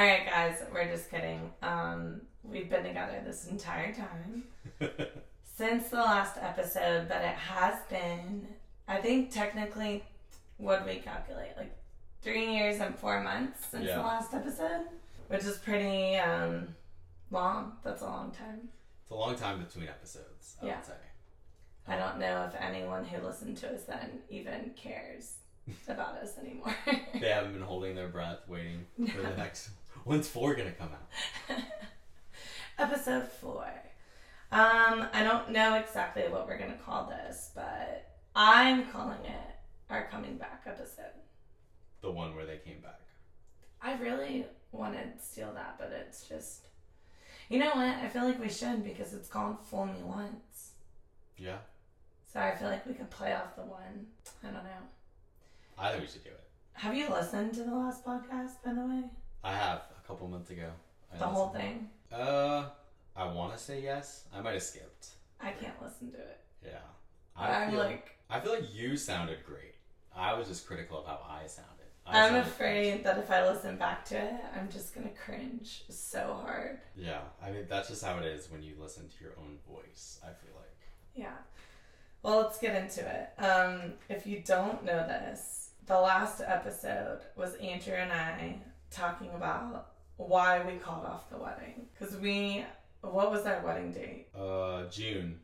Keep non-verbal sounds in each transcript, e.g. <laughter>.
All right, guys, we're just kidding. Um, we've been together this entire time <laughs> since the last episode, but it has been. I think technically, what we calculate? Like three years and four months since Yeah. the last episode, which is pretty um, long. That's a long time. it's a long time between episodes, I Yeah. would say. I don't know if anyone who listened to us then even cares <laughs> about us anymore. They <laughs> haven't been holding their breath, waiting for the next. When's four gonna come out? <laughs> Episode four. Um, I don't know exactly what we're gonna call this, but I'm calling it our coming back episode. The one where they came back. I really wanted to steal that, but it's just, you know what? I feel like we should because it's called "Fool Me Once," Yeah, so I feel like we could play off the one. I don't know. I think we should do it. Have you listened to the last podcast, by the way? I have a couple months ago. I The whole thing. Uh, I want to say yes. I might have skipped. I can't listen to it. Yeah. I'm feel, like, I feel like you sounded great. I was just critical of how I sounded. I I'm sounded afraid that if I listen back to it, I'm just gonna cringe so hard. Yeah, I mean that's just how it is when you listen to your own voice. I feel like. Yeah. Well, let's get into it. Um, if you don't know this, the last episode was Andrew and I talking about why we called off the wedding. Because we, what was our wedding date? Uh, June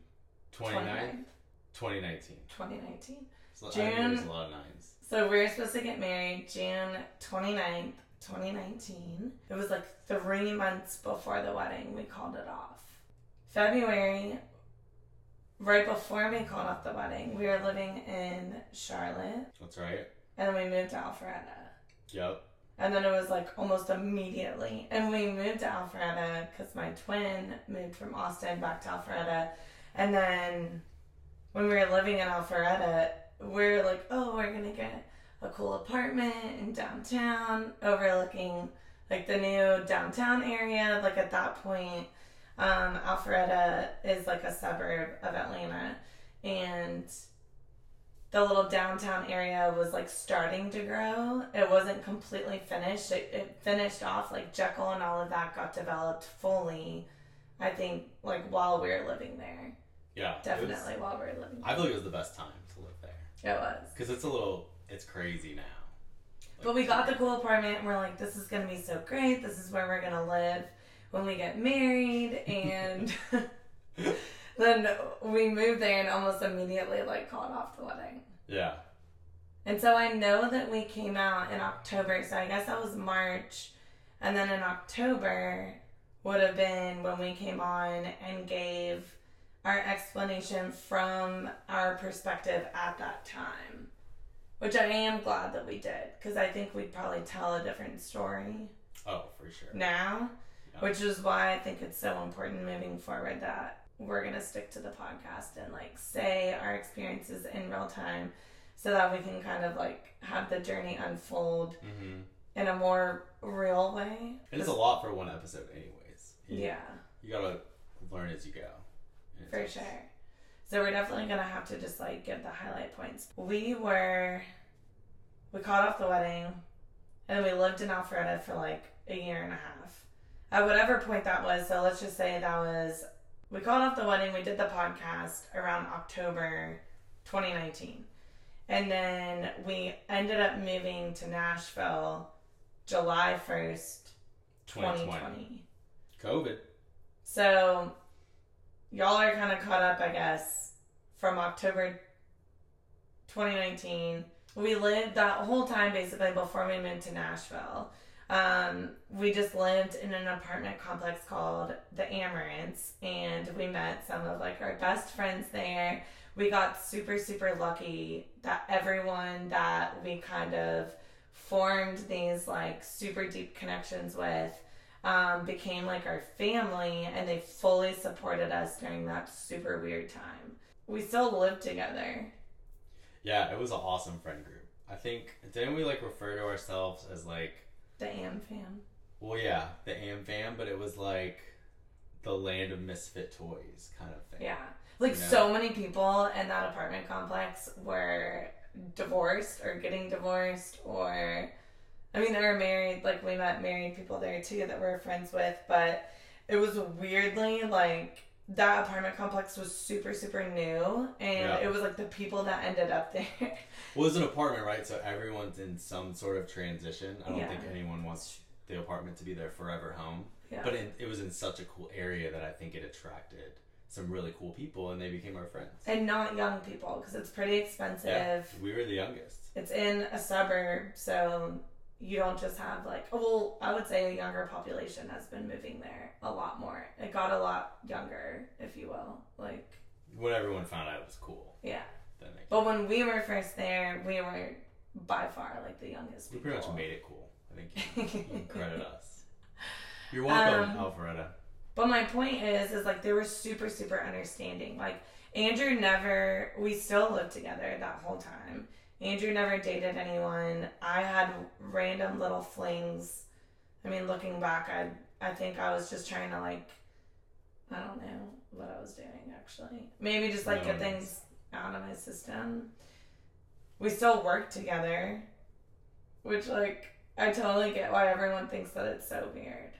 29th, 2019. 2019. So June- there's a lot of nines. So we were supposed to get married June 29th, 2019. It was like three months before the wedding. We called it off. February, right before we called off the wedding, we were living in Charlotte. That's right. And then we moved to Alpharetta. Yep. And then it was like almost immediately. And we moved to Alpharetta because my twin moved from Austin back to Alpharetta. And then when we were living in Alpharetta, we're like, oh, we're going to get a cool apartment in downtown overlooking like the new downtown area. Like at that point, um, Alpharetta is like a suburb of Atlanta. And the little downtown area was like starting to grow. It wasn't completely finished. It, it finished off like Jekyll and all of that got developed fully. I think like while we were living there, Yeah. it was- definitely while we were living. There. I feel like it was the best time to live there there. It was. because it's a little, it's crazy now. Like, But we got the cool apartment and we're like, this is gonna be so great. This is where we're gonna live when we get married. And <laughs> then we moved there and almost immediately like called off the wedding. Yeah. And so I know that we came out in October, so I guess that was March. And then in October would have been when we came on and gave our explanation from our perspective at that time. Which I am glad that we did, because I think we'd probably tell a different story Oh, for sure. now. Yeah. Which is why I think it's so important moving forward that we're gonna stick to the podcast and like say our experiences in real time so that we can kind of like have the journey unfold hmm in a more real way. It is a lot for one episode, anyways. You- Yeah, You gotta learn as you go. For sure. So we're definitely gonna have to just like give the highlight points. We were we caught off the wedding and then we lived in Alpharetta for like a year and a half. At whatever point that was, so let's just say that was we called off the wedding, we did the podcast around October 2019. And then we ended up moving to Nashville July 1st, 2020. 2020. COVID. So y'all are kind of caught up, I guess, from October 2019. We lived that whole time basically before we moved to Nashville. Um, we just lived in an apartment complex called the Amarants, and we met some of like our best friends there. We got super super lucky that everyone that we kind of formed these like super deep connections with um, became like our family and they fully supported us during that super weird time. We still live together. Yeah, it was an awesome friend group. I think didn't we like refer to ourselves as like The Am fam. well yeah, the Am fam, but it was like the land of misfit toys kind of thing. Yeah. Like you know? so many people in that apartment complex were divorced or getting divorced or I mean they were married, like we met married people there too that we're friends with, but it was weirdly like that apartment complex was super, super new and Yeah. it was like the people that ended up there. <laughs> Well, it's an apartment, right? So everyone's in some sort of transition. I don't Yeah. think anyone wants the apartment to be their forever home. yeah. But it, it was in such a cool area that I think it attracted some really cool people, and they became our friends. and not young people because it's pretty expensive. Yeah, we were the youngest. It's in a suburb, so you don't just have like well, I would say a younger population has been moving there a lot more. It got a lot younger, if you will. Like When everyone found out it was cool, yeah. But when we were first there, we were by far like the youngest we people. pretty much made it cool. I think you, <laughs> you credit us. You're welcome, Um, Alpharetta. But my point is, is like they were super, super understanding. Like Andrew never, we still lived together that whole time. Andrew never dated anyone. I had random little flings. I mean, looking back, I I think I was just trying to like, I don't know what I was doing actually. Maybe just like get things out of my system. We still work together, which like I totally get why everyone thinks that it's so weird.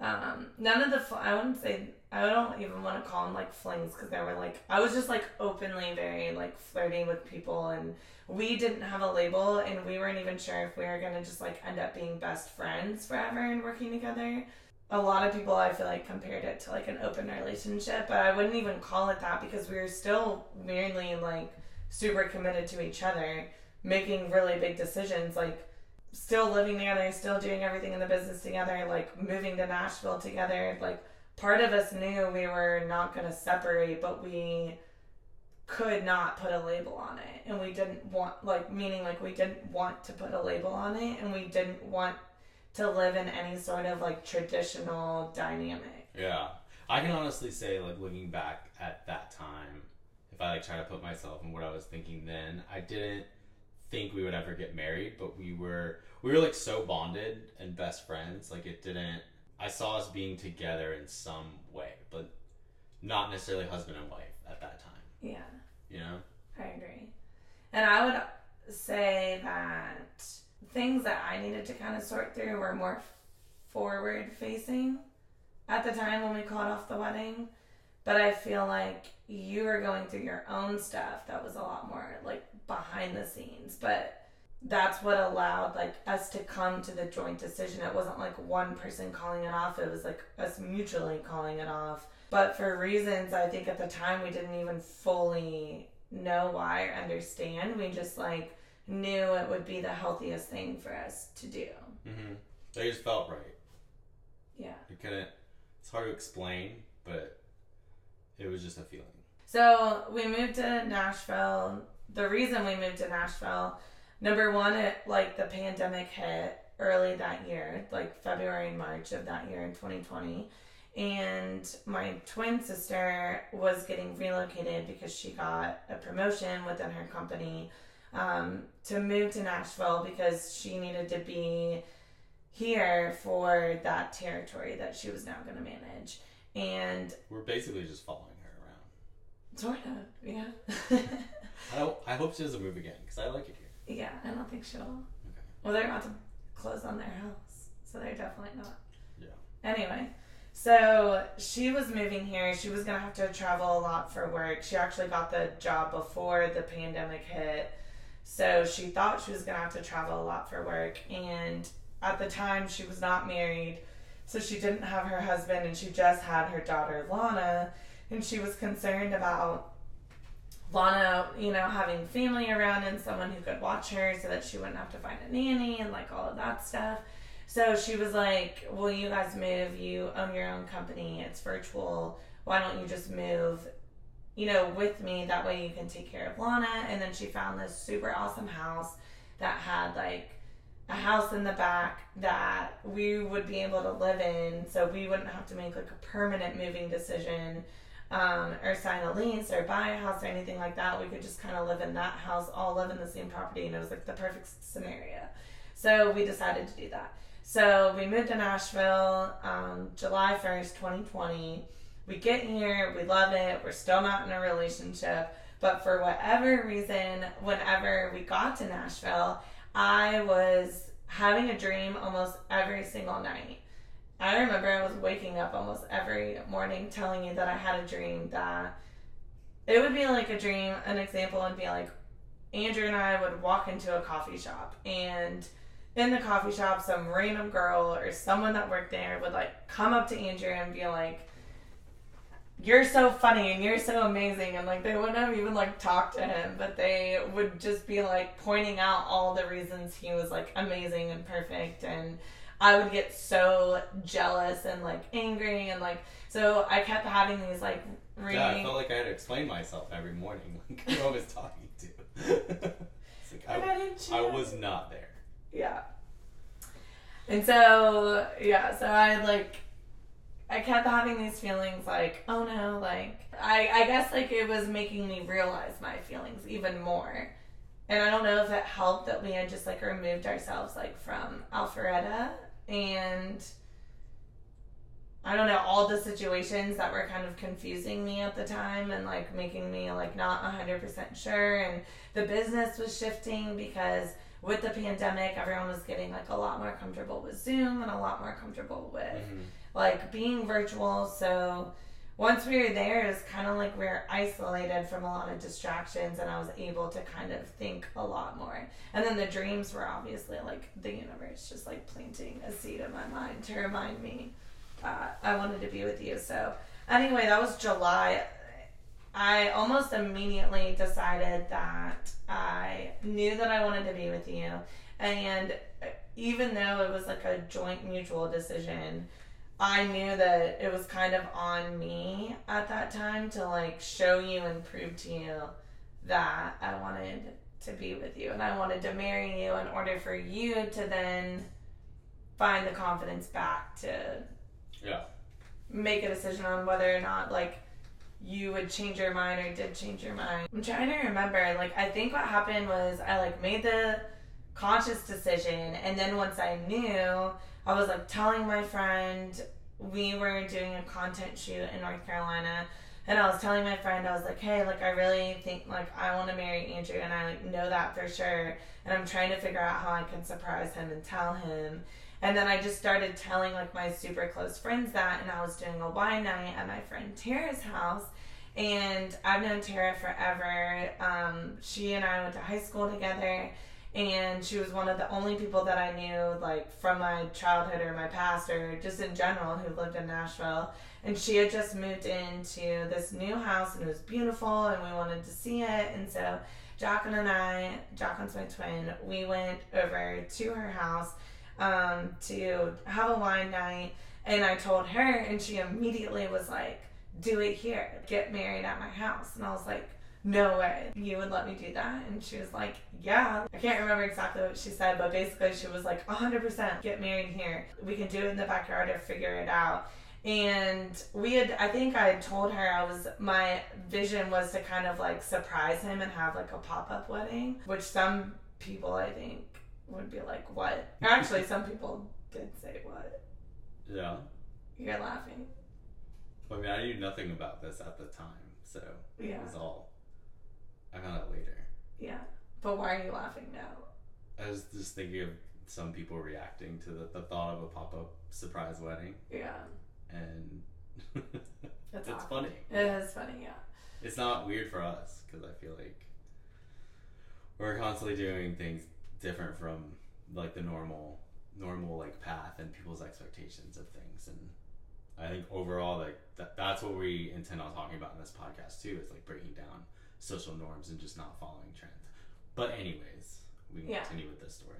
Um, none of the fl- I wouldn't say I don't even want to call them like flings because they were like I was just like openly very like flirting with people and we didn't have a label and we weren't even sure if we were gonna just like end up being best friends forever and working together. A lot of people I feel like compared it to like an open relationship, but I wouldn't even call it that because we were still weirdly like super committed to each other, making really big decisions like still living together, still doing everything in the business together, like moving to Nashville together. Like part of us knew we were not going to separate, but we could not put a label on it. And we didn't want, like, meaning like we didn't want to put a label on it and we didn't want to live in any sort of like traditional dynamic. Yeah, I can honestly say, like looking back at that time, if I like try to put myself in what I was thinking then, I didn't think we would ever get married, but we were we were like so bonded and best friends. Like it didn't. I saw us being together in some way, but not necessarily husband and wife at that time. Yeah. You know? I agree. And I would say that things that I needed to kind of sort through were more forward facing at the time when we called off the wedding. But I feel like you were going through your own stuff that was a lot more like behind the scenes. But that's what allowed like us to come to the joint decision. It wasn't like one person calling it off, it was like us mutually calling it off. But for reasons I think at the time we didn't even fully know why or understand. We just like knew it would be the healthiest thing for us to do. Mm-hmm. They just felt right. Yeah. It couldn't. It's hard to explain, but it was just a feeling. So we moved to Nashville. The reason we moved to Nashville, number one, it like the pandemic hit early that year, like February and March of that year in 2020. And my twin sister was getting relocated because she got a promotion within her company um, to move to Nashville because she needed to be here for that territory that she was now going to manage. And We're basically just following her around. sort of, yeah. <laughs> I don't. I hope she doesn't move again because I like it here. Yeah, I don't think she'll. Okay. Well, they're about to close on their house, so they're definitely not. Yeah. Anyway, so she was moving here. She was gonna have to travel a lot for work. She actually got the job before the pandemic hit, so she thought she was gonna have to travel a lot for work. And at the time, she was not married, so she didn't have her husband, and she just had her daughter Lana, and she was concerned about Lana, you know, having family around and someone who could watch her so that she wouldn't have to find a nanny and like all of that stuff. So she was like, Will you guys move? You own your own company, it's virtual. Why don't you just move, you know, with me? That way you can take care of Lana. And then she found this super awesome house that had like a house in the back that we would be able to live in so we wouldn't have to make like a permanent moving decision um, or sign a lease or buy a house or anything like that. We could just kind of live in that house, all live in the same property, and it was like the perfect scenario. So we decided to do that. So we moved to Nashville um, July 1st, 2020. we get here, we love it, we're still not in a relationship. But for whatever reason, whenever we got to Nashville, I was having a dream almost every single night. I remember I was waking up almost every morning telling you that I had a dream that it would be like a dream. An example would be like Andrew and I would walk into a coffee shop and in the coffee shop some random girl or someone that worked there would like come up to Andrew and be like you're so funny and you're so amazing and like they wouldn't have even like talked to him but they would just be like pointing out all the reasons he was like amazing and perfect and i would get so jealous and like angry and like so i kept having these like really yeah i felt like i had to explain myself every morning <laughs> like who i was talking to. <laughs> It's like I, I was not there. Yeah. And so yeah so i like I kept having these feelings like, oh no, like I I guess like it was making me realize my feelings even more. And I don't know if it helped that we had just like removed ourselves like from Alpharetta and I don't know all the situations that were kind of confusing me at the time and like making me like not 100% sure and the business was shifting because with the pandemic everyone was getting like a lot more comfortable with Zoom and a lot more comfortable with mm-hmm like being virtual. So once we were there, it was kind of like we are isolated from a lot of distractions, and I was able to kind of think a lot more. And then the dreams were obviously like the universe just like planting a seed in my mind to remind me uh, I wanted to be with you. So anyway, that was July. I almost immediately decided that I knew that I wanted to be with you. And even though it was like a joint mutual decision, I knew that it was kind of on me at that time to like show you and prove to you that I wanted to be with you and I wanted to marry you in order for you to then find the confidence back to yeah make a decision on whether or not like you would change your mind or did change your mind. I'm trying to remember like I think what happened was I like made the conscious decision and then once I knew I was like telling my friend we were doing a content shoot in North Carolina and I was telling my friend I was like, "Hey, like I really think like I want to marry Andrew and I like know that for sure and I'm trying to figure out how I can surprise him and tell him." And then I just started telling like my super close friends that and I was doing a wine night at my friend Tara's house and I've known Tara forever. Um, she and I went to high school together and she was one of the only people that I knew like from my childhood or my past or just in general who lived in Nashville. And she had just moved into this new house and it was beautiful and we wanted to see it. And so Jacqueline and I Jacqueline's my twin we went over to her house um, to have a wine night. And I told her and she immediately was like do it here. Get married at my house. And I was like no way you would let me do that. And she was like yeah. I can't remember exactly what she said but basically she was like 100% get married here. We can do it in the backyard or figure it out. And we had i think i had told her i was my vision was to kind of like surprise him and have like a pop-up wedding which some people i think would be like what? Actually some people did say what? Yeah. You're laughing. I mean i knew nothing about this at the time so yeah. it was all I found out later. Yeah. But why are you laughing now? I was just thinking of some people reacting to the, the thought of a pop up surprise wedding. Yeah. And <laughs> it's funny. It is funny, yeah. It's not weird for us because I feel like we're constantly doing things different from like the normal normal like path and people's expectations of things and I think overall like that, that's what we intend on talking about in this podcast too is like breaking down social norms and just not following trends. But anyways, we can yeah. continue with this story.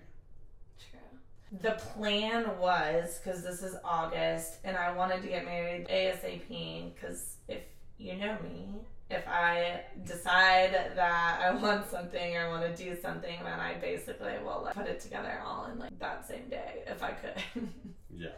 True. The plan was because this is August and I wanted to get married ASAP because if you know me, if I decide that I <laughs> want something or want to do something, then I basically will like, put it together all in like that same day if I could. <laughs> yeah.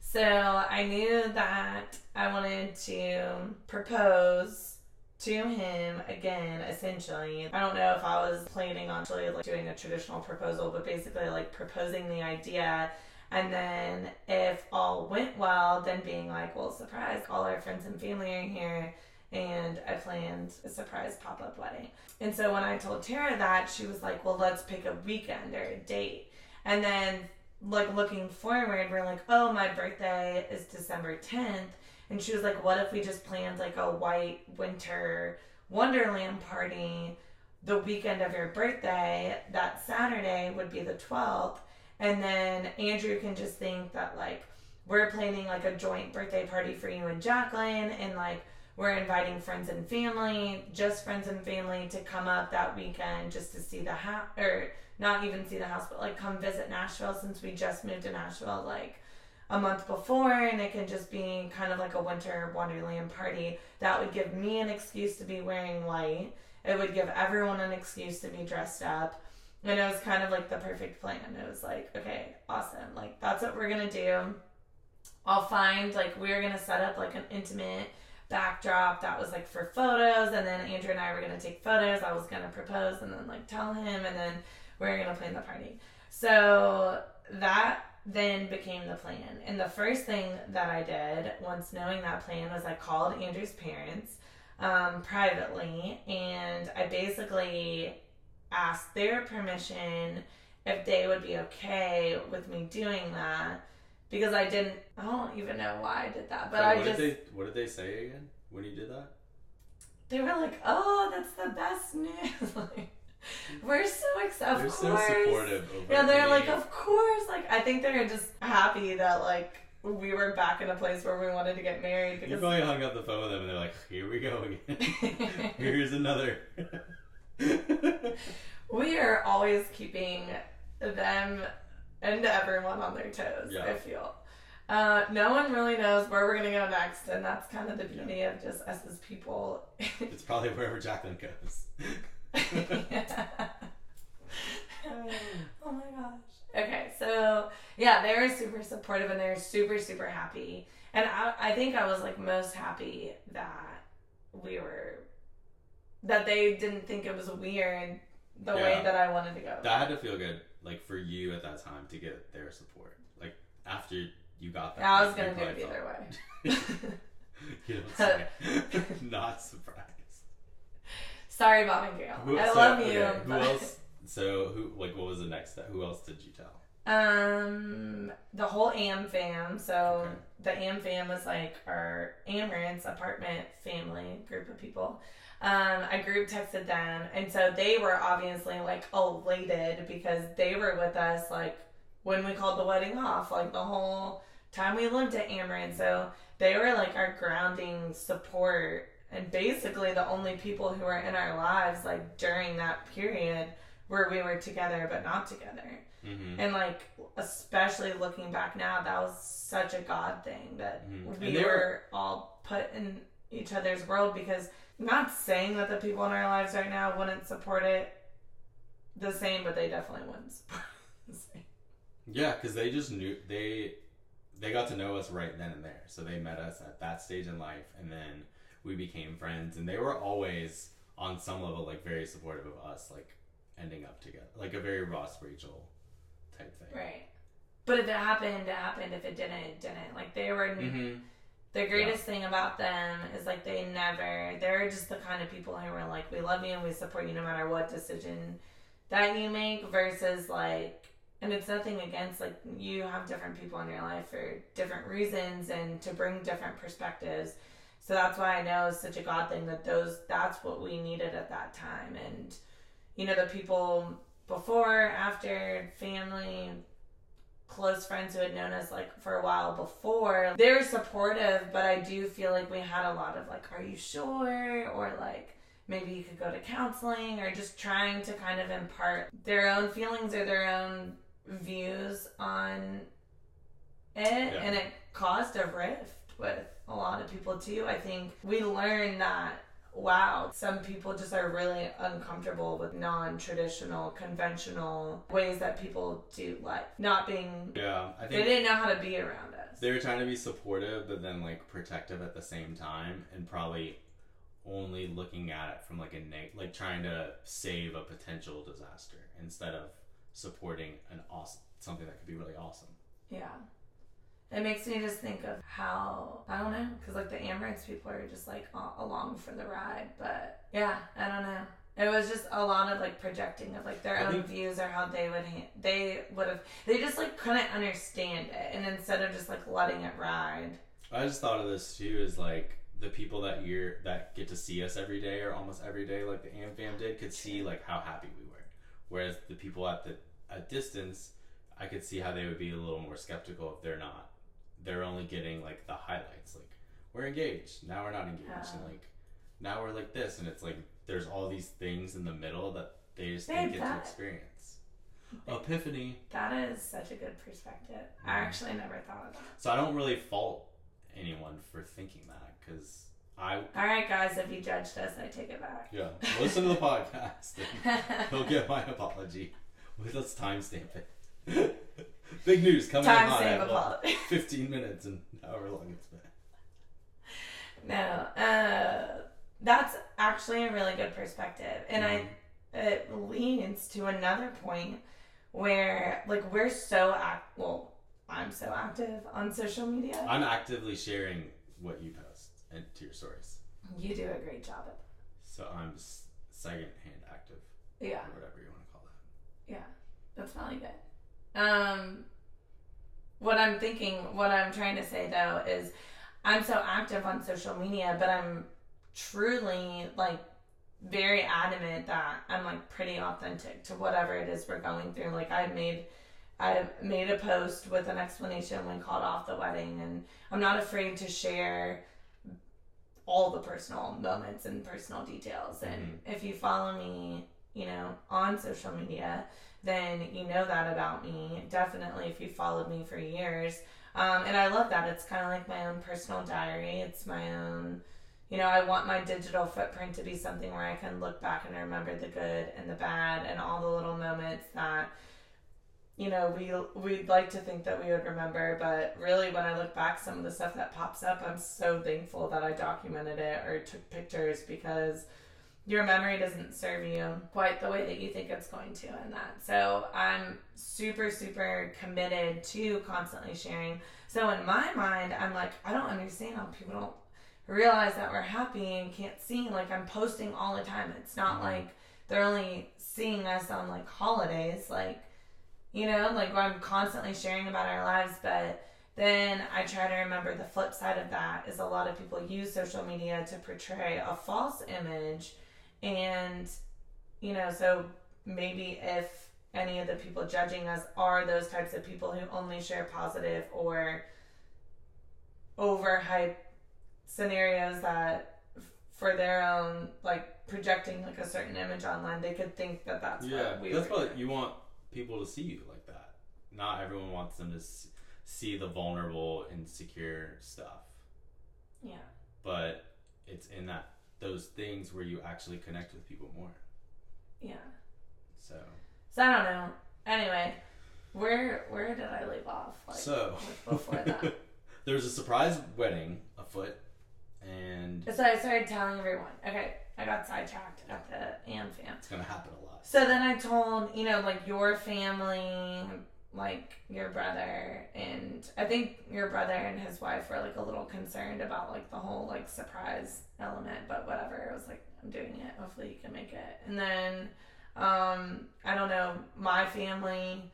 So I knew that I wanted to propose to him again essentially i don't know if i was planning on actually like doing a traditional proposal but basically like proposing the idea And then if all went well, then being like, well, surprise, all our friends and family are here. And I planned a surprise pop up wedding. And so when I told Tara that, she was like, well, let's pick a weekend or a date. And then, like, looking forward, we're like, oh, my birthday is December 10th. And she was like, what if we just planned like a white winter wonderland party the weekend of your birthday? That Saturday would be the 12th. And then Andrew can just think that, like, we're planning like a joint birthday party for you and Jacqueline, and like, we're inviting friends and family, just friends and family, to come up that weekend just to see the house, or not even see the house, but like come visit Nashville since we just moved to Nashville like a month before, and it can just be kind of like a winter wonderland party. That would give me an excuse to be wearing white. It would give everyone an excuse to be dressed up. And it was kind of like the perfect plan. It was like, okay, awesome. Like, that's what we're gonna do. I'll find, like, we're gonna set up like an intimate backdrop that was like for photos and then Andrew and I were gonna take photos. I was gonna propose and then like tell him and then we are gonna plan the party. So that then became the plan. And the first thing that I did once knowing that plan was I called Andrew's parents um, privately and I basically asked their permission if they would be okay with me doing that because I didn't. I don't even know why I did that, but So I what just. did they what did they say again when you did that? They were like, "Oh, that's the best news!" <laughs> like, <laughs> we're so excited. They're Of so course. supportive. Yeah, they're like, of course. Like, I think they're just happy that like we were back in a place where we wanted to get married You because. probably hung up the phone with them and they're like, "Here we go again. <laughs> Here's another." <laughs> we are always keeping them and everyone on their toes. Yeah. I feel. Uh, no one really knows where we're gonna go next, and that's kind of the beauty of just us as people. it's probably wherever Jacqueline goes. <laughs> oh my gosh. Okay, so yeah, they were super supportive and they were super, super happy. And I, I think I was like most happy that we were, that they didn't think it was weird the way that I wanted to go. That had to feel good, like for you at that time to get their support. Like after you got that. Yeah, I was you gonna do it either way. <laughs> you don't <laughs> say. Not surprised. Sorry, Bob and Gail. Who- I so, love you. okay, Who but- else? So who? Like, what was the next step? Who else did you tell? Um, the whole Am fam. So Okay. the Am fam was like our Amaranth's apartment family group of people. Um, I group texted them, and so they were obviously like elated because they were with us like when we called the wedding off, like the whole time we lived at Amaranth. So they were like our grounding support, and basically the only people who were in our lives like during that period where we were together but not together. Mm-hmm. And like, especially looking back now, that was such a God thing that Mhm. we were, were- all put in each other's world because not saying that the people in our lives right now wouldn't support it the same, but they definitely wouldn't support it the same. Yeah, because they just knew they they got to know us right then and there. So they met us at that stage in life, and then we became friends. And they were always on some level like very supportive of us, like ending up together, like a very Ross Rachel type thing. Right. But if it happened, it happened. If it didn't, it didn't. Like they were Mm-hmm. The greatest thing about them is like they never, they're just the kind of people who are like, we love you and we support you no matter what decision that you make versus like, and it's nothing against like you have different people in your life for different reasons and to bring different perspectives. So that's why I know it's such a God thing that those, that's what we needed at that time. And, you know, the people before, after, family, close friends who had known us like for a while before they were supportive but i do feel like we had a lot of like are you sure? Or like maybe you could go to counseling or just trying to kind of impart their own feelings or their own views on it. And it caused a rift with a lot of people too i think we learned that wow, some people just are really uncomfortable with non traditional, conventional ways that people do life. Not being, Yeah, I think. they didn't know how to be around us. they were trying to be supportive, but then like protective at the same time, and probably only looking at it from like a neg- like trying to save a potential disaster instead of supporting an awesome something that could be really awesome. Yeah. It makes me just think of how I don't know, because like the Ambrose people are just like along for the ride, but yeah, I don't know. It was just a lot of like projecting of like their I own think- views or how they would ha- they would have they just like couldn't understand it, and instead of just like letting it ride, I just thought of this too as like the people that year that get to see us every day or almost every day, like the Am fam did, could see like how happy we were. Whereas the people at the at distance, I could see how they would be a little more skeptical if they're not. They're only getting like the highlights. Like we're engaged, now we're not engaged, and like now we're like this, and it's like there's all these things in the middle that they just Babe, didn't get to experience. Epiphany. that is such a good perspective. I Mhm. actually never thought of that. So I don't really fault anyone for thinking that because I All right, guys, if you judged us, I take it back. Yeah, listen to the podcast. <laughs> He'll get my apology. Let's timestamp it. <laughs> Big news coming Time stamp at what, apology. 15 minutes and however long it's been. No, uh, that's actually a really good perspective, and I it leads to another point where like we're so act well, I'm so active on social media. I'm actively sharing what you post and to your stories. You do a great job at So I'm s- second hand active. Yeah, or whatever you want to call that. yeah, that's really good. Um, what I'm thinking, what I'm trying to say though is, I'm so active on social media, but I'm truly like very adamant that I'm like pretty authentic to whatever it is we're going through. Like I made I made a post with an explanation when called off the wedding and I'm not afraid to share all the personal moments and personal details. And mm-hmm. if you follow me, you know, on social media, then you know that about me. Definitely if you followed me for years. Um, and I love that. It's kind of like my own personal diary. It's my own you know, I want my digital footprint to be something where I can look back and remember the good and the bad and all the little moments that, you know, we we'd like to think that we would remember, but really when I look back, some of the stuff that pops up, I'm so thankful that I documented it or took pictures because your memory doesn't serve you quite the way that you think it's going to in that. So I'm super, super committed to constantly sharing. So in my mind, I'm like, I don't understand how people don't realize that we're happy and can't see like I'm posting all the time. It's not Mhm. like they're only seeing us on like holidays, like you know, like I'm constantly sharing about our lives, but then I try to remember the flip side of that is a lot of people use social media to portray a false image and you know, so maybe if any of the people judging us are those types of people who only share positive or overhype scenarios that for their own like projecting like a certain image online they could think that that's yeah, what we that's what doing. you want people to see you like that. Not everyone wants them to see the vulnerable, insecure stuff, yeah but it's in that those things where you actually connect with people more. yeah. So, so i don't know. Anyway where where did i leave off? Like so. before that. <laughs> There was a surprise wedding afoot, and so i started telling everyone. Okay i got sidetracked at the am fam. It's gonna happen a lot. So then I told, you know, like your family, like your brother, and I think your brother and his wife were like a little concerned about like the whole like surprise element, but whatever. I was like, I'm doing it. Hopefully you can make it. And then, um, I don't know, my family,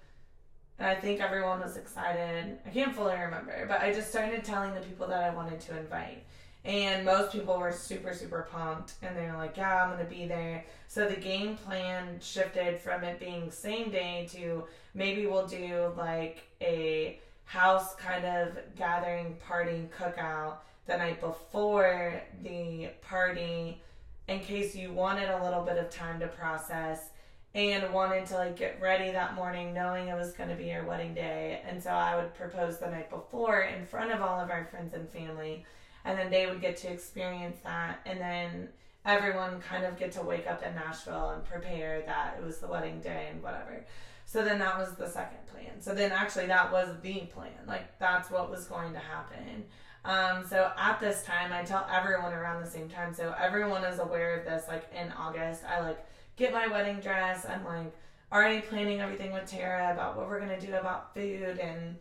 and I think everyone was excited. I can't fully remember, but I just started telling the people that I wanted to invite. And most people were super, super pumped, and they were like, "Yeah, I'm gonna be there." So the game plan shifted from it being same day to maybe we'll do like a house kind of gathering party cookout the night before the party in case you wanted a little bit of time to process and wanted to like get ready that morning knowing it was going to be your wedding day and so i would propose the night before in front of all of our friends and family and then they would get to experience that and then everyone kind of get to wake up in Nashville and prepare that it was the wedding day and whatever. So then that was the second plan. So then actually that was the plan. Like that's what was going to happen. Um, so at this time, I tell everyone around the same time. So everyone is aware of this. Like in August, I like get my wedding dress. I'm like already planning everything with Tara about what we're gonna do about food and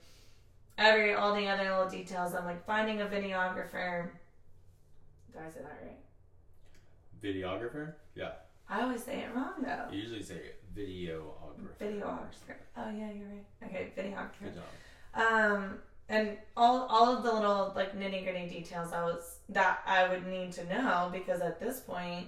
every all the other little details. I'm like finding a videographer. Did I say that right? Videographer? Yeah. I always say it wrong though. You usually say videographer. Videographer. Oh yeah, you're right. Okay, videographer. Good job. Um, and all all of the little like nitty gritty details I was that I would need to know because at this point,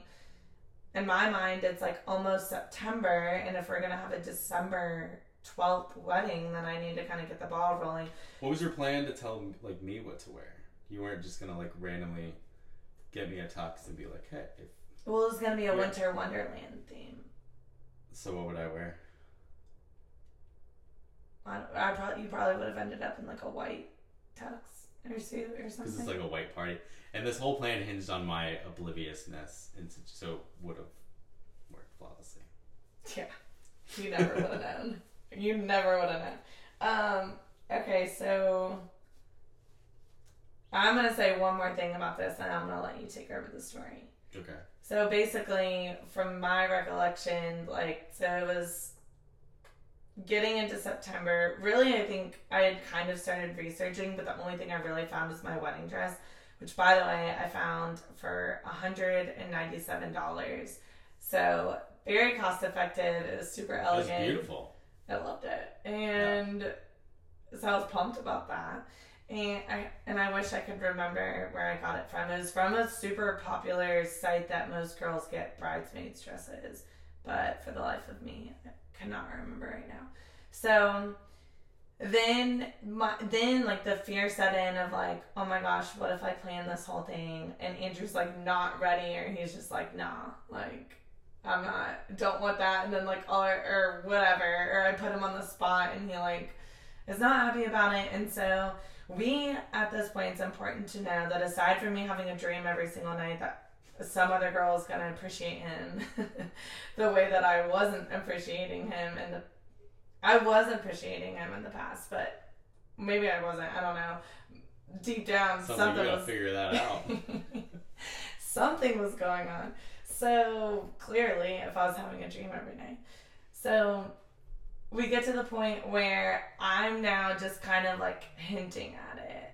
in my mind, it's like almost September, and if we're gonna have a December twelfth wedding, then I need to kind of get the ball rolling. What was your plan to tell like me what to wear? You weren't just gonna like randomly get me a tux and be like, hey. If, Well, it's gonna be a winter wonderland theme. so what would I wear? I, I probably you probably would have ended up in like a white tux or suit or something. Because it's like a white party, and this whole plan hinged on my obliviousness, and so- so would have worked flawlessly. Yeah, you never would have known. You never would have known. Um, okay, so I'm gonna say one more thing about this, and I'm gonna let you take over the story. Okay. So basically, from my recollection, like, so it was getting into September. Really, I think I had kind of started researching, but the only thing I really found was my wedding dress, which, by the way, I found for $197. So very cost effective. It was super It was elegant. beautiful. I loved it, and so I was pumped about that. And I and I wish I could remember where I got it from. It was from a super popular site that most girls get bridesmaids dresses, but for the life of me, cannot remember right now. So then my then like the fear set in of like, oh my gosh, what if I plan this whole thing? And Andrew's like not ready or he's just like, nah, like I'm not don't want that. And then like or, or whatever or I put him on the spot and he like is not happy about it. And so we at this point it's important to know that aside from me having a dream every single night that some other girl is gonna appreciate him <laughs> the way that I wasn't appreciating him and the I was appreciating him in the past but maybe I wasn't I don't know deep down Something, something was figure that out. <laughs> something was going on. So clearly, if I was having a dream every night. So we get to the point where I'm now just kind of like hinting at it.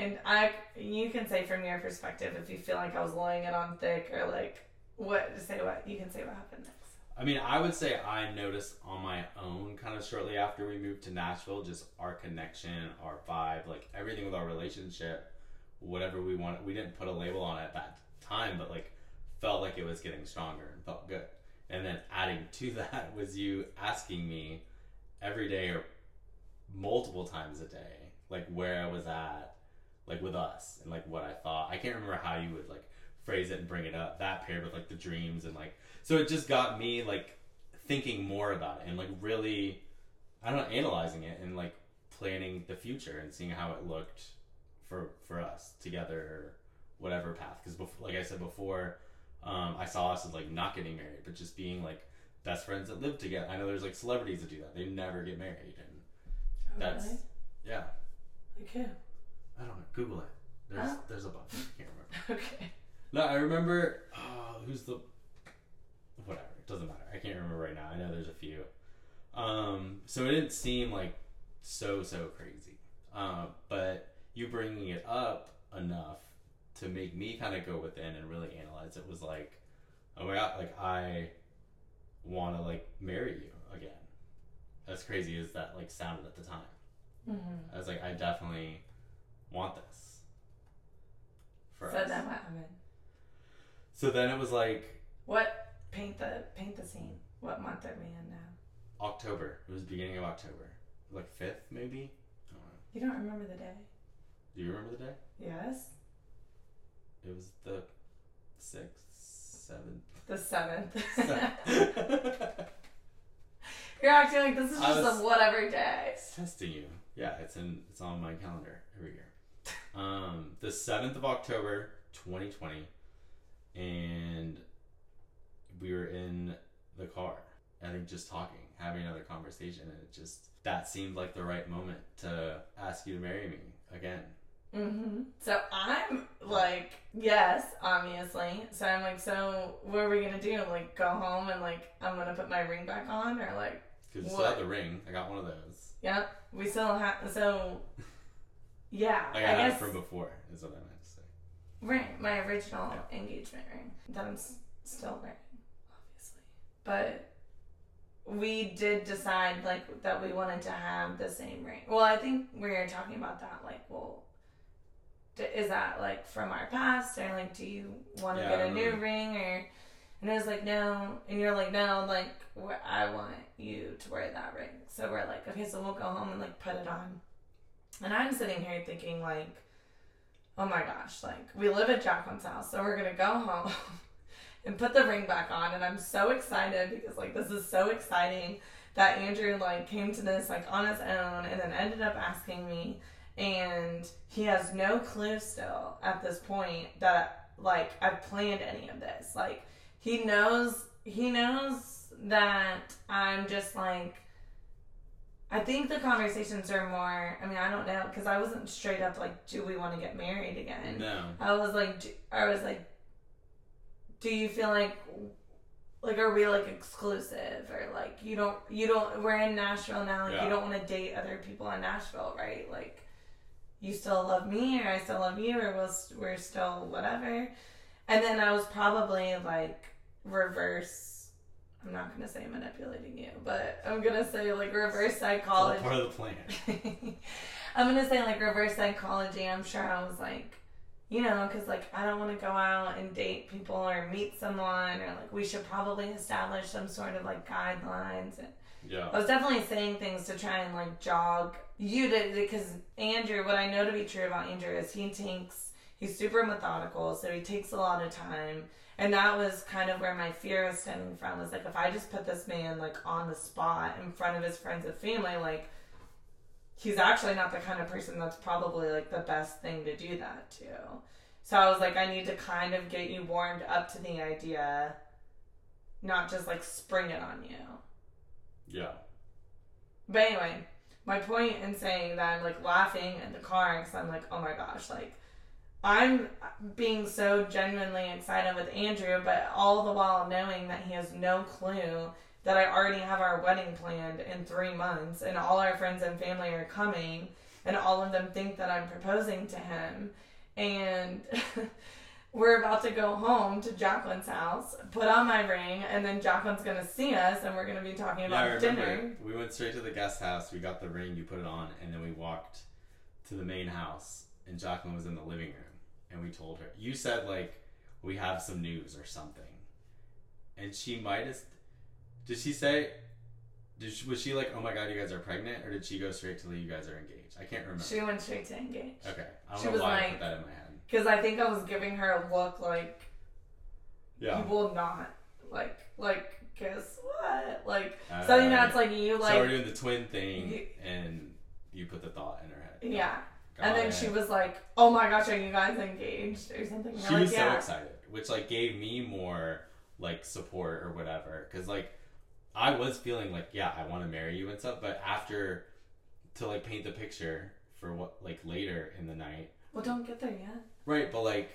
And I, you can say from your perspective if you feel like I was laying it on thick or like what to say what you can say what happened next. I mean, I would say I noticed on my own kind of shortly after we moved to Nashville, just our connection, our vibe, like everything with our relationship, whatever we wanted. We didn't put a label on it at that time, but like felt like it was getting stronger and felt good. And then adding to <laughs> that was you asking me every day or multiple times a day, like where I was at, like with us and like what I thought. I can't remember how you would like phrase it and bring it up. That paired with like the dreams and like so it just got me like thinking more about it and like really I don't know, analyzing it and like planning the future and seeing how it looked for for us together whatever path. Because before, like I said before, um, I saw us as like not getting married, but just being like best friends that live together. I know there's like celebrities that do that; they never get married, and That's- yeah, like who? I don't know. Google it. There's Huh? there's a bunch. I can't remember. <laughs> Okay. No, I remember. Oh, who's the? Whatever. It doesn't matter. I can't remember right now. I know there's a few. Um, so it didn't seem like so so crazy. Uh, but you bringing it up enough to make me kind of go within and really analyze it was like, oh my god, like I want to like marry you again. As crazy as that like sounded at the time, Mm-hmm. I was like, I definitely want this. For So us. then what happened? So then it was like What paint the paint the scene? What month are we in now? October. It was beginning of October, like fifth maybe. I don't know. You don't remember the day? Do you remember the day? Yes. It was the sixth, seventh. The seventh. seventh. <laughs> You're acting like this is just was- a whatever day. Testing you. Yeah, it's in. It's on my calendar every year. Um, the seventh of October, twenty twenty, and we were in the car. I think just talking, having another conversation, and it just that seemed like the right moment to ask you to marry me again. Mm-hmm. So I'm like, yes, obviously. So I'm like, so what are we gonna do? Like, go home and like, I'm gonna put my ring back on, or like, Because you still have the ring. I got one of those. yep, we still have. So yeah, Like I, I, had it guess from before, is what I meant to say. Right, my original Yeah. engagement ring that I'm s- still wearing, obviously. But we did decide like that we wanted to have the same ring. Well, I think we were talking about that. Like, well, d- is that like from our past, or like, do you want to Yeah, get a new ring, or? And I was like, no, and you're like, no, like I want you to wear that ring. So we're like, okay, so we'll go home and like put it on. And I'm sitting here thinking like oh my gosh, like we live at Jacqueline's house, so we're gonna go home <laughs> and put the ring back on, and I'm so excited because like this is so exciting that Andrew like came to this like on his own and then ended up asking me, and he has no clue still at this point that like I've planned any of this. Like he knows he knows that I'm just like I think the conversations are more. I mean, I don't know because I wasn't straight up like, "Do we want to get married again?" No. I was like, do, I was like, "Do you feel like, like, are we like exclusive or like you don't, you don't? We're in Nashville now. Like, Yeah. you don't want to date other people in Nashville, right? Like, you still love me or I still love you or we'll, we're still whatever." And then I was probably like reverse. I'm not gonna say manipulating you, but I'm gonna say like reverse psychology. part of the plan. <laughs> I'm gonna say like reverse psychology. I'm sure I was like, you know, because like I don't want to go out and date people or meet someone or like we should probably establish some sort of like guidelines. And Yeah. I was definitely saying things to try and like jog you to because Andrew. What I know to be true about Andrew is he takes he's super methodical, so he takes a lot of time. And that was kind of where my fear was stemming from. Was like if I just put this man like on the spot in front of his friends and family, like he's actually not the kind of person that's probably like the best thing to do that to. So I was like, I need to kind of get you warmed up to the idea, not just like spring it on you. Yeah. But anyway, my point in saying that I'm like laughing in the car because I'm like, oh my gosh, like I'm being so genuinely excited with Andrew, but all the while knowing that he has no clue that I already have our wedding planned in three months and all our friends and family are coming and all of them think that I'm proposing to him. And <laughs> we're about to go home to Jacqueline's house, put on my ring, and then Jacqueline's gonna see us and we're gonna be talking Yeah, about remember. dinner. We went straight to the guest house. We got the ring. You put it on, and then we walked to the main house. And Jacqueline was in the living room, and we told her. You said like we have some news or something, and she might have. Did she say? Did she, was she like, oh my god, you guys are pregnant, or did she go straight to the, you guys are engaged? I can't remember. She went straight to engage. okay, I don't she know was why I like- put that in my head. Because I think I was giving her a look like, Yeah. you will not. Like, like, guess what? Like, Uh, something that's like you, so like, we're doing the twin thing, you- and you put the thought in her head. yeah. Got and then it. she was like, oh my gosh, are you guys engaged? Or something. And she was like, so yeah. excited which like gave me more like support or whatever because like i was feeling like yeah i want to marry you and stuff but after to like paint the picture for what like later in the night Well, don't get there yet. right but like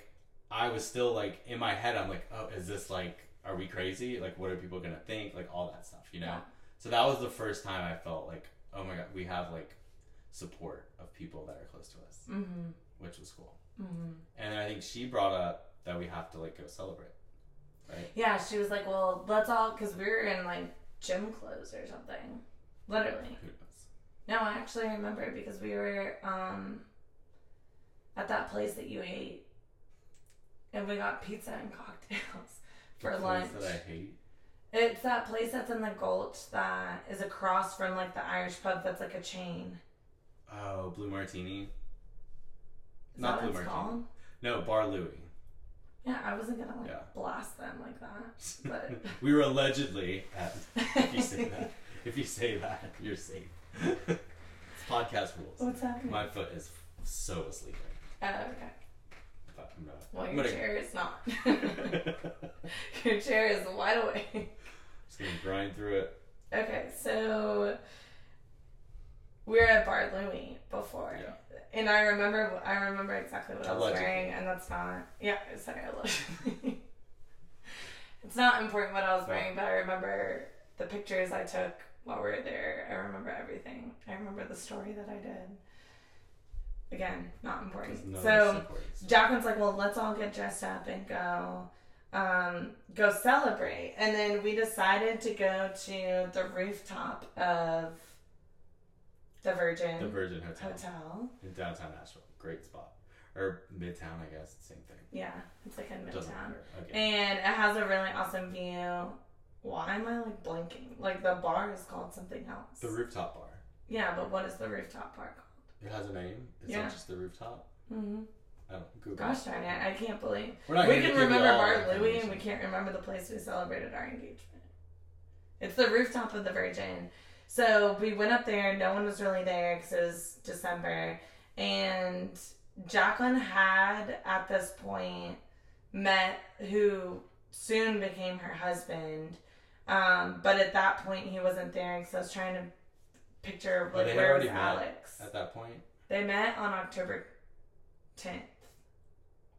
i was still like in my head i'm like oh is this like are we crazy like what are people gonna think like all that stuff you know Yeah. so that was the first time i felt like oh my god we have like support of people that are close to us Mm-hmm. which was cool Mm-hmm. and i think she brought up that we have to like go celebrate right Yeah, she was like, well, let's all, because we were in like gym clothes or something. Literally. who knows No, I actually remember because we were um, at that place that you ate, and we got pizza and <laughs> cocktails for The place lunch. that I hate. It's that place that's in the Gulch that is across from like the Irish pub that's like a chain. Oh, Blue Martini. Is Not Blue Martini. called? No, Bar Louie. Yeah, I wasn't gonna like Yeah. blast them like that, but <laughs> we were allegedly at. If you say that, if you say that, you're safe. it's podcast rules. what's happening? My foot is so asleep. Oh, okay. But I'm not. Well, I'm your gonna, chair is not. <laughs> your chair is wide awake. Just gonna grind through it. Okay, so we were at Bar Louie before, Yeah. and I remember I remember exactly what I was Allegedly. wearing, and that's not yeah. Sorry, allegedly. <laughs> it's not important what I was wearing, but I remember the pictures I took while we were there. I remember everything. I remember the story that I did. again, not important. none of So us support it, so- Jacqueline's like, well, let's all get dressed up and go, um, go celebrate. And then we decided to go to the rooftop of the Virgin, the Virgin Hotel, Hotel. in downtown Nashville. Great spot. Or Midtown, I guess. Same thing. Yeah, it's like in Midtown. Okay. And it has a really awesome view. Why am I like blinking? Like the bar is called something else. the rooftop bar. yeah, but what is the rooftop bar called? It has a name. It's Yeah. not just the rooftop. Mm-hmm. I don't Google. Gosh darn it, I can't believe. We're not we can remember Bar Louie and we can't remember the place we celebrated our engagement. It's the rooftop of the Virgin. So we went up there. No one was really there because it was December. And Jacqueline had, at this point, met who soon became her husband. Um, but at that point, he wasn't there because I was trying to picture Oh, like they where was Alex. At that point, They met on October 10th.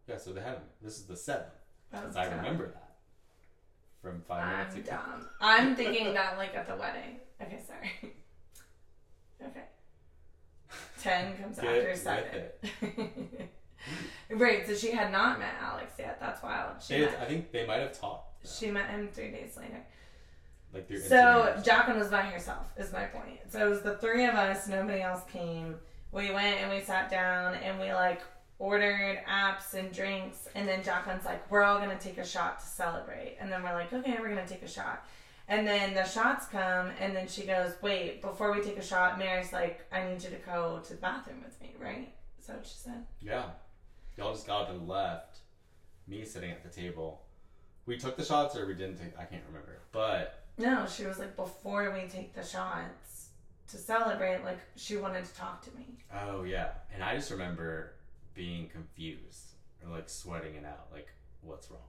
yeah. So they had. This is the seventh. Because I remember that from 5 minutes I'm ago. dumb. I'm thinking that like at the wedding. Okay, sorry. <laughs> Okay. <laughs> Ten comes Get after with seven. <laughs> right, so she had not met Alex yet. That's wild. She They, met, I think they might have talked. though, she met him three days later. like through So. Jacqueline was by herself, is my point. So it was the three of us, nobody else came. We went and we sat down and we like ordered apps and drinks and then Jacqueline's like, We're all gonna take a shot to celebrate and then we're like, Okay, we're gonna take a shot. And then the shots come and then she goes, Wait, before we take a shot, Maris like, I need you to go to the bathroom with me, right? Is that what she said? Yeah. Y'all just got up and left. Me sitting at the table. We took the shots or we didn't take I can't remember. But No, she was like, Before we take the shots to celebrate, like she wanted to talk to me. oh yeah. And I just remember being confused or like sweating it out, like what's wrong?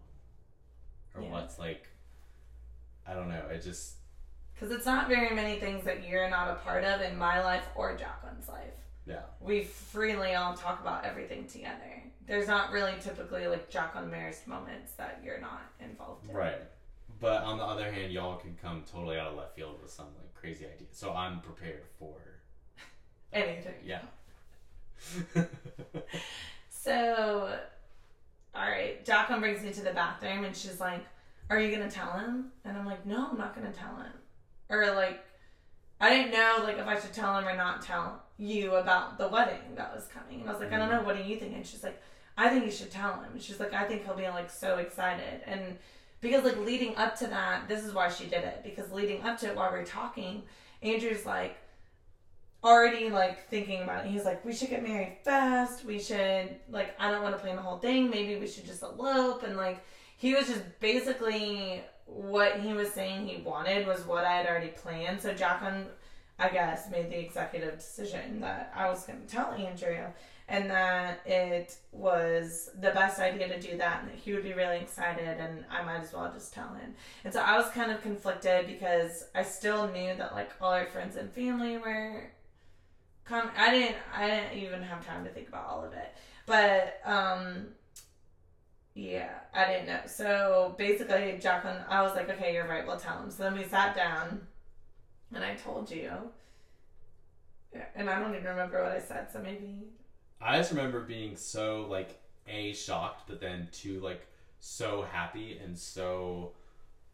Or Yeah. what's like I don't know. It just Because it's not very many things that you're not a part of in my life or Jacqueline's life. yeah. We freely all talk about everything together. There's not really typically like Jacqueline Maris moments that you're not involved in. Right. But on the other hand, y'all can come totally out of left field with some like crazy idea. So I'm prepared for Anything. yeah. <laughs> So, all right, Jacqueline brings me to the bathroom and she's like, Are you to tell him? And I'm like, No, I'm not to tell him. Or like, I didn't know like if I should tell him or not tell you about the wedding that was coming. And I was like, I don't mm. know. What do you think? And she's like, I think you should tell him. She's like, I think he'll be like so excited. And because like leading up to that, this is why she did it. Because leading up to it, while we are talking, Andrew's like already like thinking about it. He's like, we should get married fast. We should like, I don't want to plan the whole thing. Maybe we should just elope. And like, he was just basically what he was saying he wanted was what I had already planned. So Jacqueline, I guess, made the executive decision that I was going to tell Andrew and that it was the best idea to do that and that he would be really excited and I might as well just tell him. And so I was kind of conflicted because I still knew that like all our friends and family were com- I didn't I didn't even have time to think about all of it. But um yeah, I didn't know. So basically Jacqueline I was like, Okay, you're right, we'll tell him. So then we sat down and I told you and I don't even remember what I said, so maybe I just remember being so like a shocked, but then two like so happy and so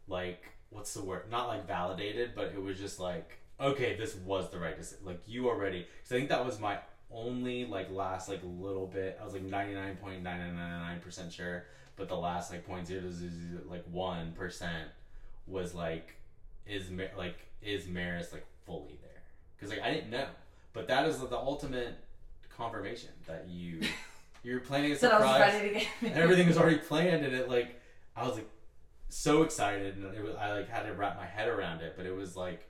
like what's the word? Not like validated, but it was just like okay, this was the right decision. Like you already, because I think that was my only like last like little bit. I was like ninety nine point nine nine nine nine percent sure, but the last like point zero like one percent was like is like is Maris like fully there? Because like I didn't know, but that is the ultimate confirmation that you <laughs> you're planning a so I was surprise. ready to get and <laughs> everything was already planned, and it like I was like so excited, and it was, I like had to wrap my head around it, but it was like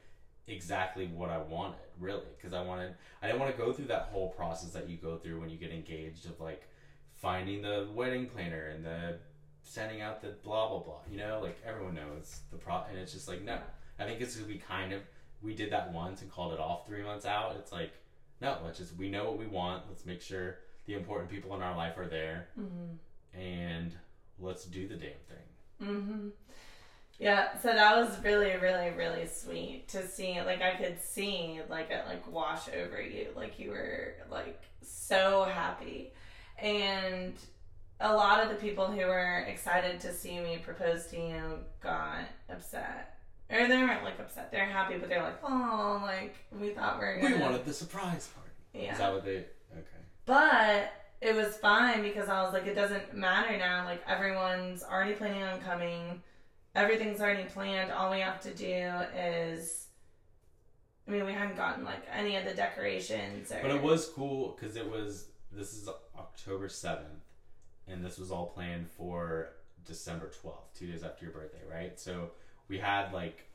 exactly what I wanted, really, because I wanted I didn't want to go through that whole process that you go through when you get engaged of like finding the wedding planner and the sending out the blah blah blah. You know, like everyone knows the pro, and it's just like no. I think it's because we kind of we did that once and called it off three months out. It's like no, let's just we know what we want. Let's make sure the important people in our life are there, hmm and let's do the damn thing. hmm Yeah, so that was really, really, really sweet to see. Like I could see like it like wash over you, like you were like so happy, and a lot of the people who were excited to see me propose to you got upset, or they weren't like upset. They're happy, but they're like, oh, like we thought we were We gonna. wanted the surprise party. Yeah. Is that what they? Okay. But it was fine because I was like, it doesn't matter now. Like everyone's already planning on coming. Everything's already planned. All we have to do is, I mean, we hadn't gotten like any of the decorations. Or, But it was cool because it was. This is October seventh, and this was all planned for December twelfth, two days after your birthday, right? So we had like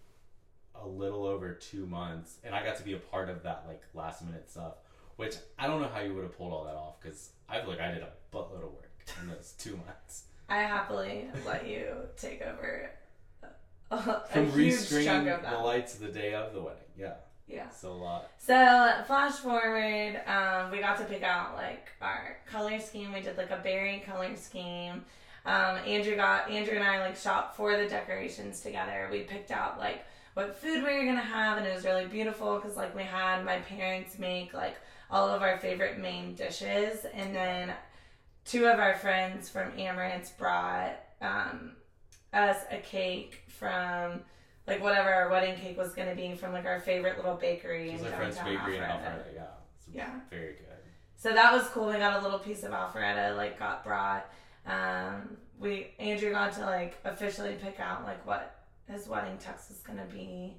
a little over two months, and I got to be a part of that like last minute stuff. Which I don't know how you would have pulled all that off because I feel like I did a buttload of work in those two months. I happily let you take over <laughs> a, From huge chunk of the that. lights the day of the wedding, yeah, Yeah. so a lot. So flash forward, um, we got to pick out like our color scheme. We did like a berry color scheme. Um, Andrew got Andrew and I like shopped for the decorations together. We picked out like what food we were gonna have, and it was really beautiful because like we had my parents make like all of our favorite main dishes, and then two of our friends from Amaranth brought um, us a cake from like whatever our wedding cake was gonna be from like our favorite little bakery was in French bakery in Alpharetta. Yeah. It's Yeah. very good. So that was cool. We got a little piece of Alpharetta like got brought. Um, we Andrew got to like officially pick out like what his wedding tux was gonna be,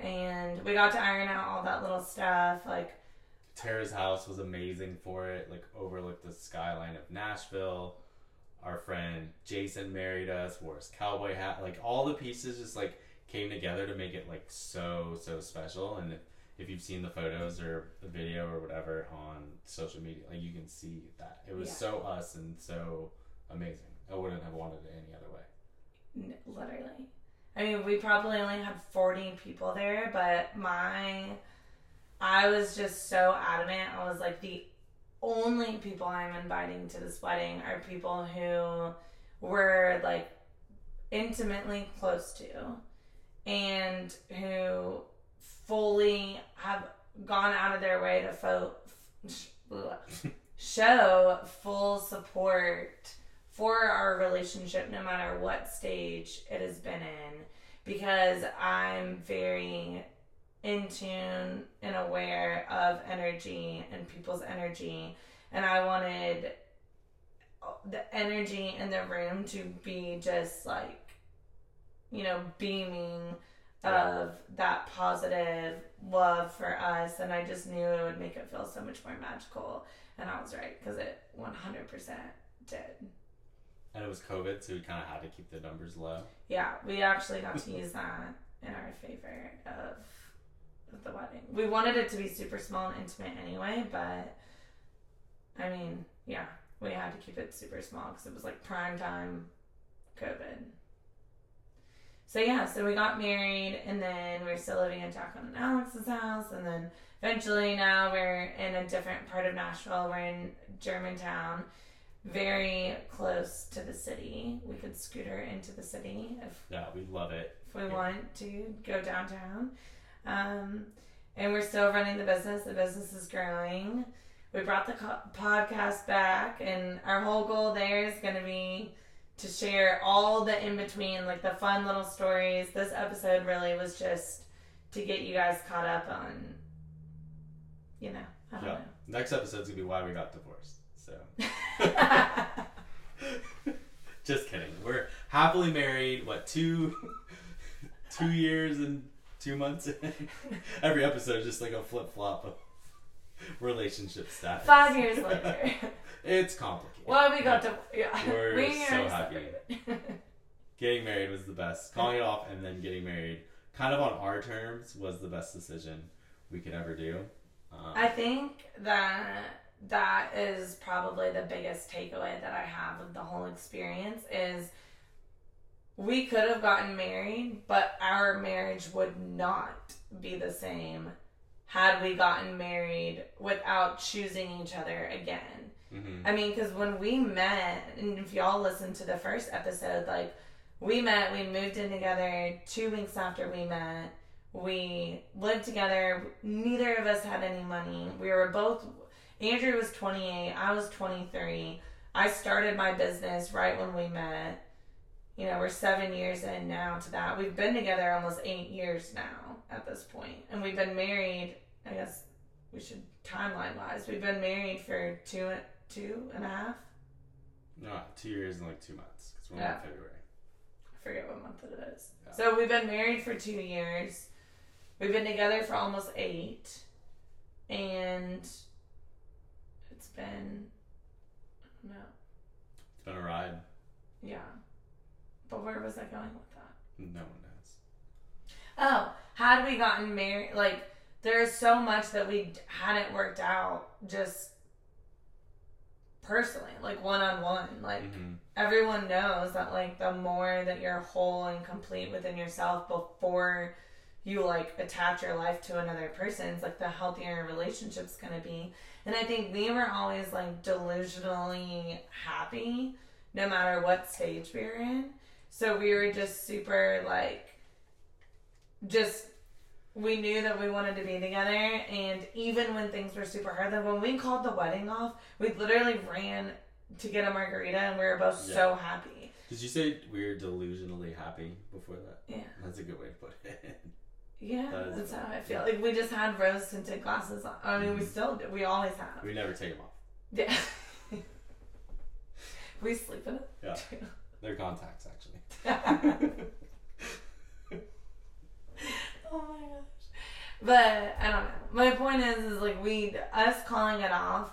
and we got to iron out all that little stuff. Like Tara's house was amazing for it, like overlooked the skyline of Nashville. Our friend Jason married us, wore his cowboy hat. Like all the pieces just like came together to make it like so so special. And if, if you've seen the photos or the video or whatever on social media, like you can see that it was Yeah. so us and so amazing. I wouldn't have wanted it any other way. literally, I mean, we probably only had forty people there, but my, I was just so adamant. I was like the only people I'm inviting to this wedding are people who were like intimately close to and who fully have gone out of their way to fo- <laughs> show full support for our relationship no matter what stage it has been in because I'm very in tune and aware of energy and people's energy and I wanted the energy in the room to be just like you know beaming of that positive love for us and I just knew it would make it feel so much more magical and I was right because it 100% did. And it was COVID, so we kind of had to keep the numbers low. Yeah, we actually got to use that in our favor of, of the wedding. We wanted it to be super small and intimate anyway, but I mean, yeah, we had to keep it super small because it was like prime time COVID. So yeah, so we got married and then we're still living in Jacqueline and Alex's house and then eventually now we're in a different part of Nashville. We're in Germantown, very close to the city. We could scooter into the city if Yeah, we love it. if we want to go downtown. Um, and we're still running the business. The business is growing. We brought the co- podcast back, and our whole goal there is going to be to share all the in between, like the fun little stories. This episode really was just to get you guys caught up on, you know, I don't Yeah. Next episode's gonna be why we got divorced. So. <laughs> <laughs> Just kidding. We're happily married. What two, <laughs> two years and two months. <laughs> Every episode is just like a flip flop of relationship status. Five years later. <laughs> It's complicated. well, we got to. Yeah. <laughs> We're we so happy. Getting married was the best. Calling it off and then getting married, kind of on our terms, was the best decision we could ever do. Um, I think that that is probably the biggest takeaway that I have of the whole experience is we could have gotten married, but our marriage would not be the same had we gotten married without choosing each other again. mhm. I mean, because when we met, and if y'all listened to the first episode, like we met, we moved in together two weeks after we met. We lived together. Neither of us had any money. We were both, Andrew was 28, I was 23. I started my business right when we met. You know, we're seven years in now to that. We've been together almost eight years now at this point. And we've been married, I guess we should timeline wise, we've been married for two, two and a half. No, two years and like two months because we're Yeah. in February. I forget what month it is. Yeah. So we've been married for two years. We've been together for almost eight. And it's been, I don't know, It's been a ride. yeah. But where was I going with that? No one knows. Oh, had we gotten married? Like, there's so much that we hadn't worked out just personally, like one on one. Like, hmm everyone knows that like the more that you're whole and complete within yourself before you like attach your life to another person's like the healthier your relationship's gonna be and i think we were always like delusionally happy no matter what stage we were in so we were just super like just we knew that we wanted to be together and even when things were super hard like when we called the wedding off we literally ran to get a margarita and we were both so happy. Did you say we were delusionally happy before that? yeah. That's a good way to put it. <laughs> yeah That that's how i feel. like we just had rose tinted glasses on. I mean we Mhm. still do. We always have. We never take them off. yeah. <laughs> We sleep in it. Yeah. <laughs> They're contacts actually. <laughs> <laughs> oh my gosh. But I don't know. My point is, is like we us calling it off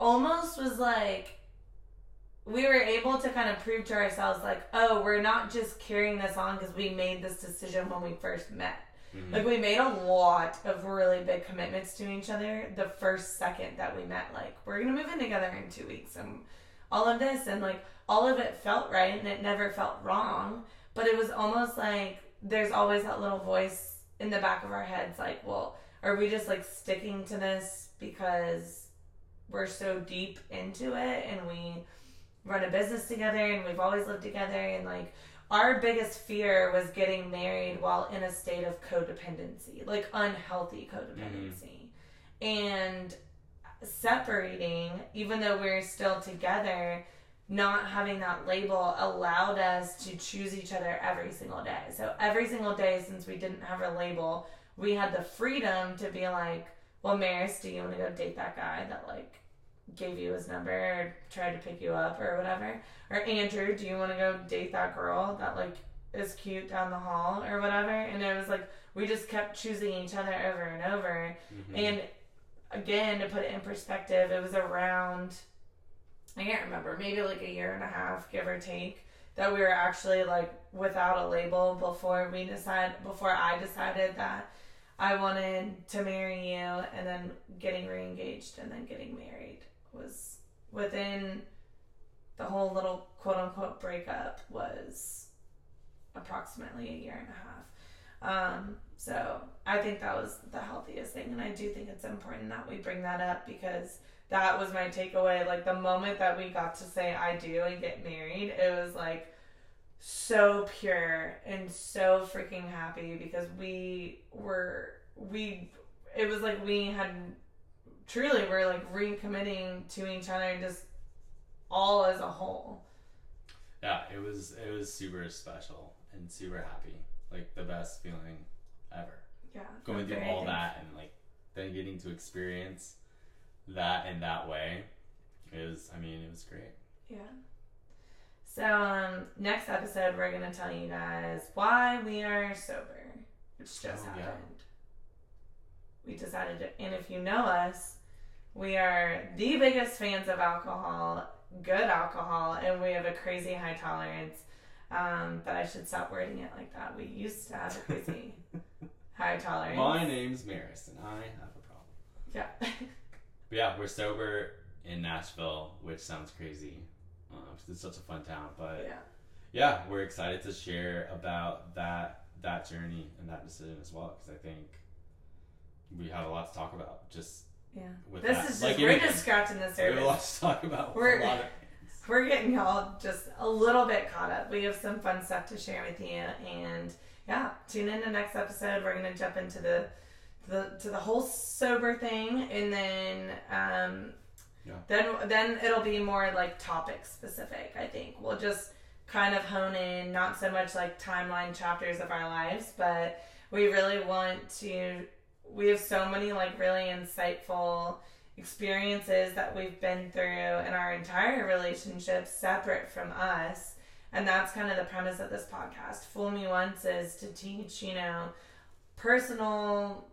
almost was like we were able to kind of prove to ourselves like, oh, we're not just carrying this on because we made this decision when we first met. Mhm. Like we made a lot of really big commitments to each other the first second that we met. Like we're gonna move in together in two weeks and all of this and like all of it felt right and it never felt wrong. But it was almost like there's always that little voice in the back of our heads like, well, are we just like sticking to this because we're so deep into it and we run a business together and we've always lived together and like our biggest fear was getting married while in a state of codependency, like unhealthy codependency. Mm-hmm. And separating, even though we're still together, not having that label allowed us to choose each other every single day. So every single day since we didn't have a label, we had the freedom to be like, well, Maris, do you want to go date that guy that like gave you his number or tried to pick you up or whatever? Or Andrew, do you want to go date that girl that like is cute down the hall or whatever? And it was like we just kept choosing each other over and over. Mhm. And again, to put it in perspective, it was around I can't remember, maybe like a year and a half, give or take, that we were actually like without a label before we decided, before I decided that I wanted to marry you and then getting reengaged and then getting married was within the whole little quote unquote breakup was approximately a year and a half. Um, so I think that was the healthiest thing, and I do think it's important that we bring that up because that was my takeaway. Like the moment that we got to say I do and get married, it was like so pure and so freaking happy because we were we it was like we had truly were like recommitting to each other just all as a whole. Yeah, it was it was super special and super happy. Like the best feeling ever. Yeah. Going through all that and like then getting to experience that in that way is I mean, it was great. Yeah. So um next episode we're gonna tell you guys why we are sober. Which just Oh, yeah. happened. We decided to and if you know us, we are the biggest fans of alcohol, good alcohol, and we have a crazy high tolerance. Um, but I should stop wording it like that. We used to have a crazy <laughs> high tolerance. My name's Maris and I have a problem. Yeah. <laughs> But yeah, we're sober in Nashville, which sounds crazy. Uh, it's such a fun town, but yeah. yeah, we're excited to share about that that journey and that decision as well because I think we have a lot to talk about. Just Yeah. with This that. is just Like we're just scratching the surface. we have a lot to talk about. We're- a lot of <laughs> we're getting y'all just a little bit caught up. We have some fun stuff to share with you, and yeah, tune in to next episode. We're gonna jump into the the to the whole sober thing, and then um, Yeah. then then it'll be more like topic specific. I think we'll just kind of hone in, not so much like timeline chapters of our lives, but we really want to. We have so many like really insightful experiences that we've been through in our entire relationship separate from us. And that's kind of the premise of this podcast. Fool Me Once is to teach, you know, personal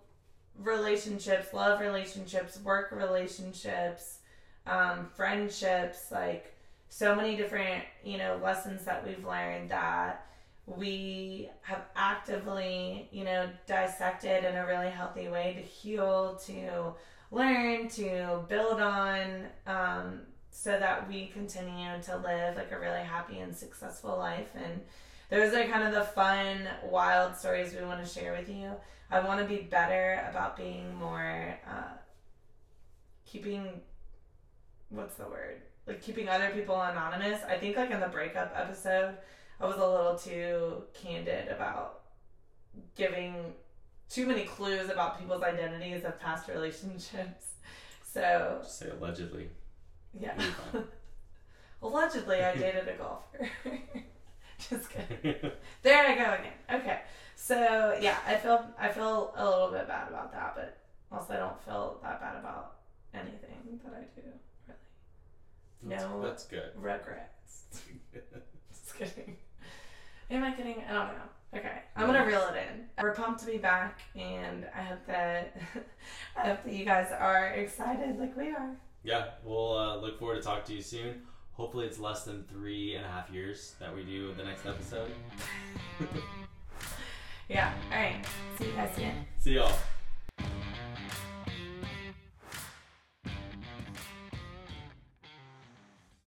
relationships, love relationships, work relationships, um, friendships, like so many different, you know, lessons that we've learned that we have actively, you know, dissected in a really healthy way to heal, to learn, to build on, um, so that we continue to live like a really happy and successful life. And those are kind of the fun, wild stories we want to share with you. I want to be better about being more, uh, keeping, what's the word? Like keeping other people anonymous. I think like in the breakup episode, I was a little too candid about giving too many clues about people's identities of past relationships. So say allegedly. Yeah. You'll be fine. <laughs> Allegedly, I dated a golfer. <laughs> Just kidding. There I go again. Okay, so yeah, I feel I feel a little bit bad about that, but also I don't feel that bad about anything that I do. Really, That's, No. that's good. regrets. <laughs> Just kidding. Am I kidding? I don't know. Okay, I'm gonna reel it in. We're pumped to be back, and I hope that I hope that you guys are excited like we are. Yeah, we'll uh, look forward to talk to you soon. Hopefully, it's less than three and a half years that we do the next episode. <laughs> Yeah. All right. See you guys again. See y'all.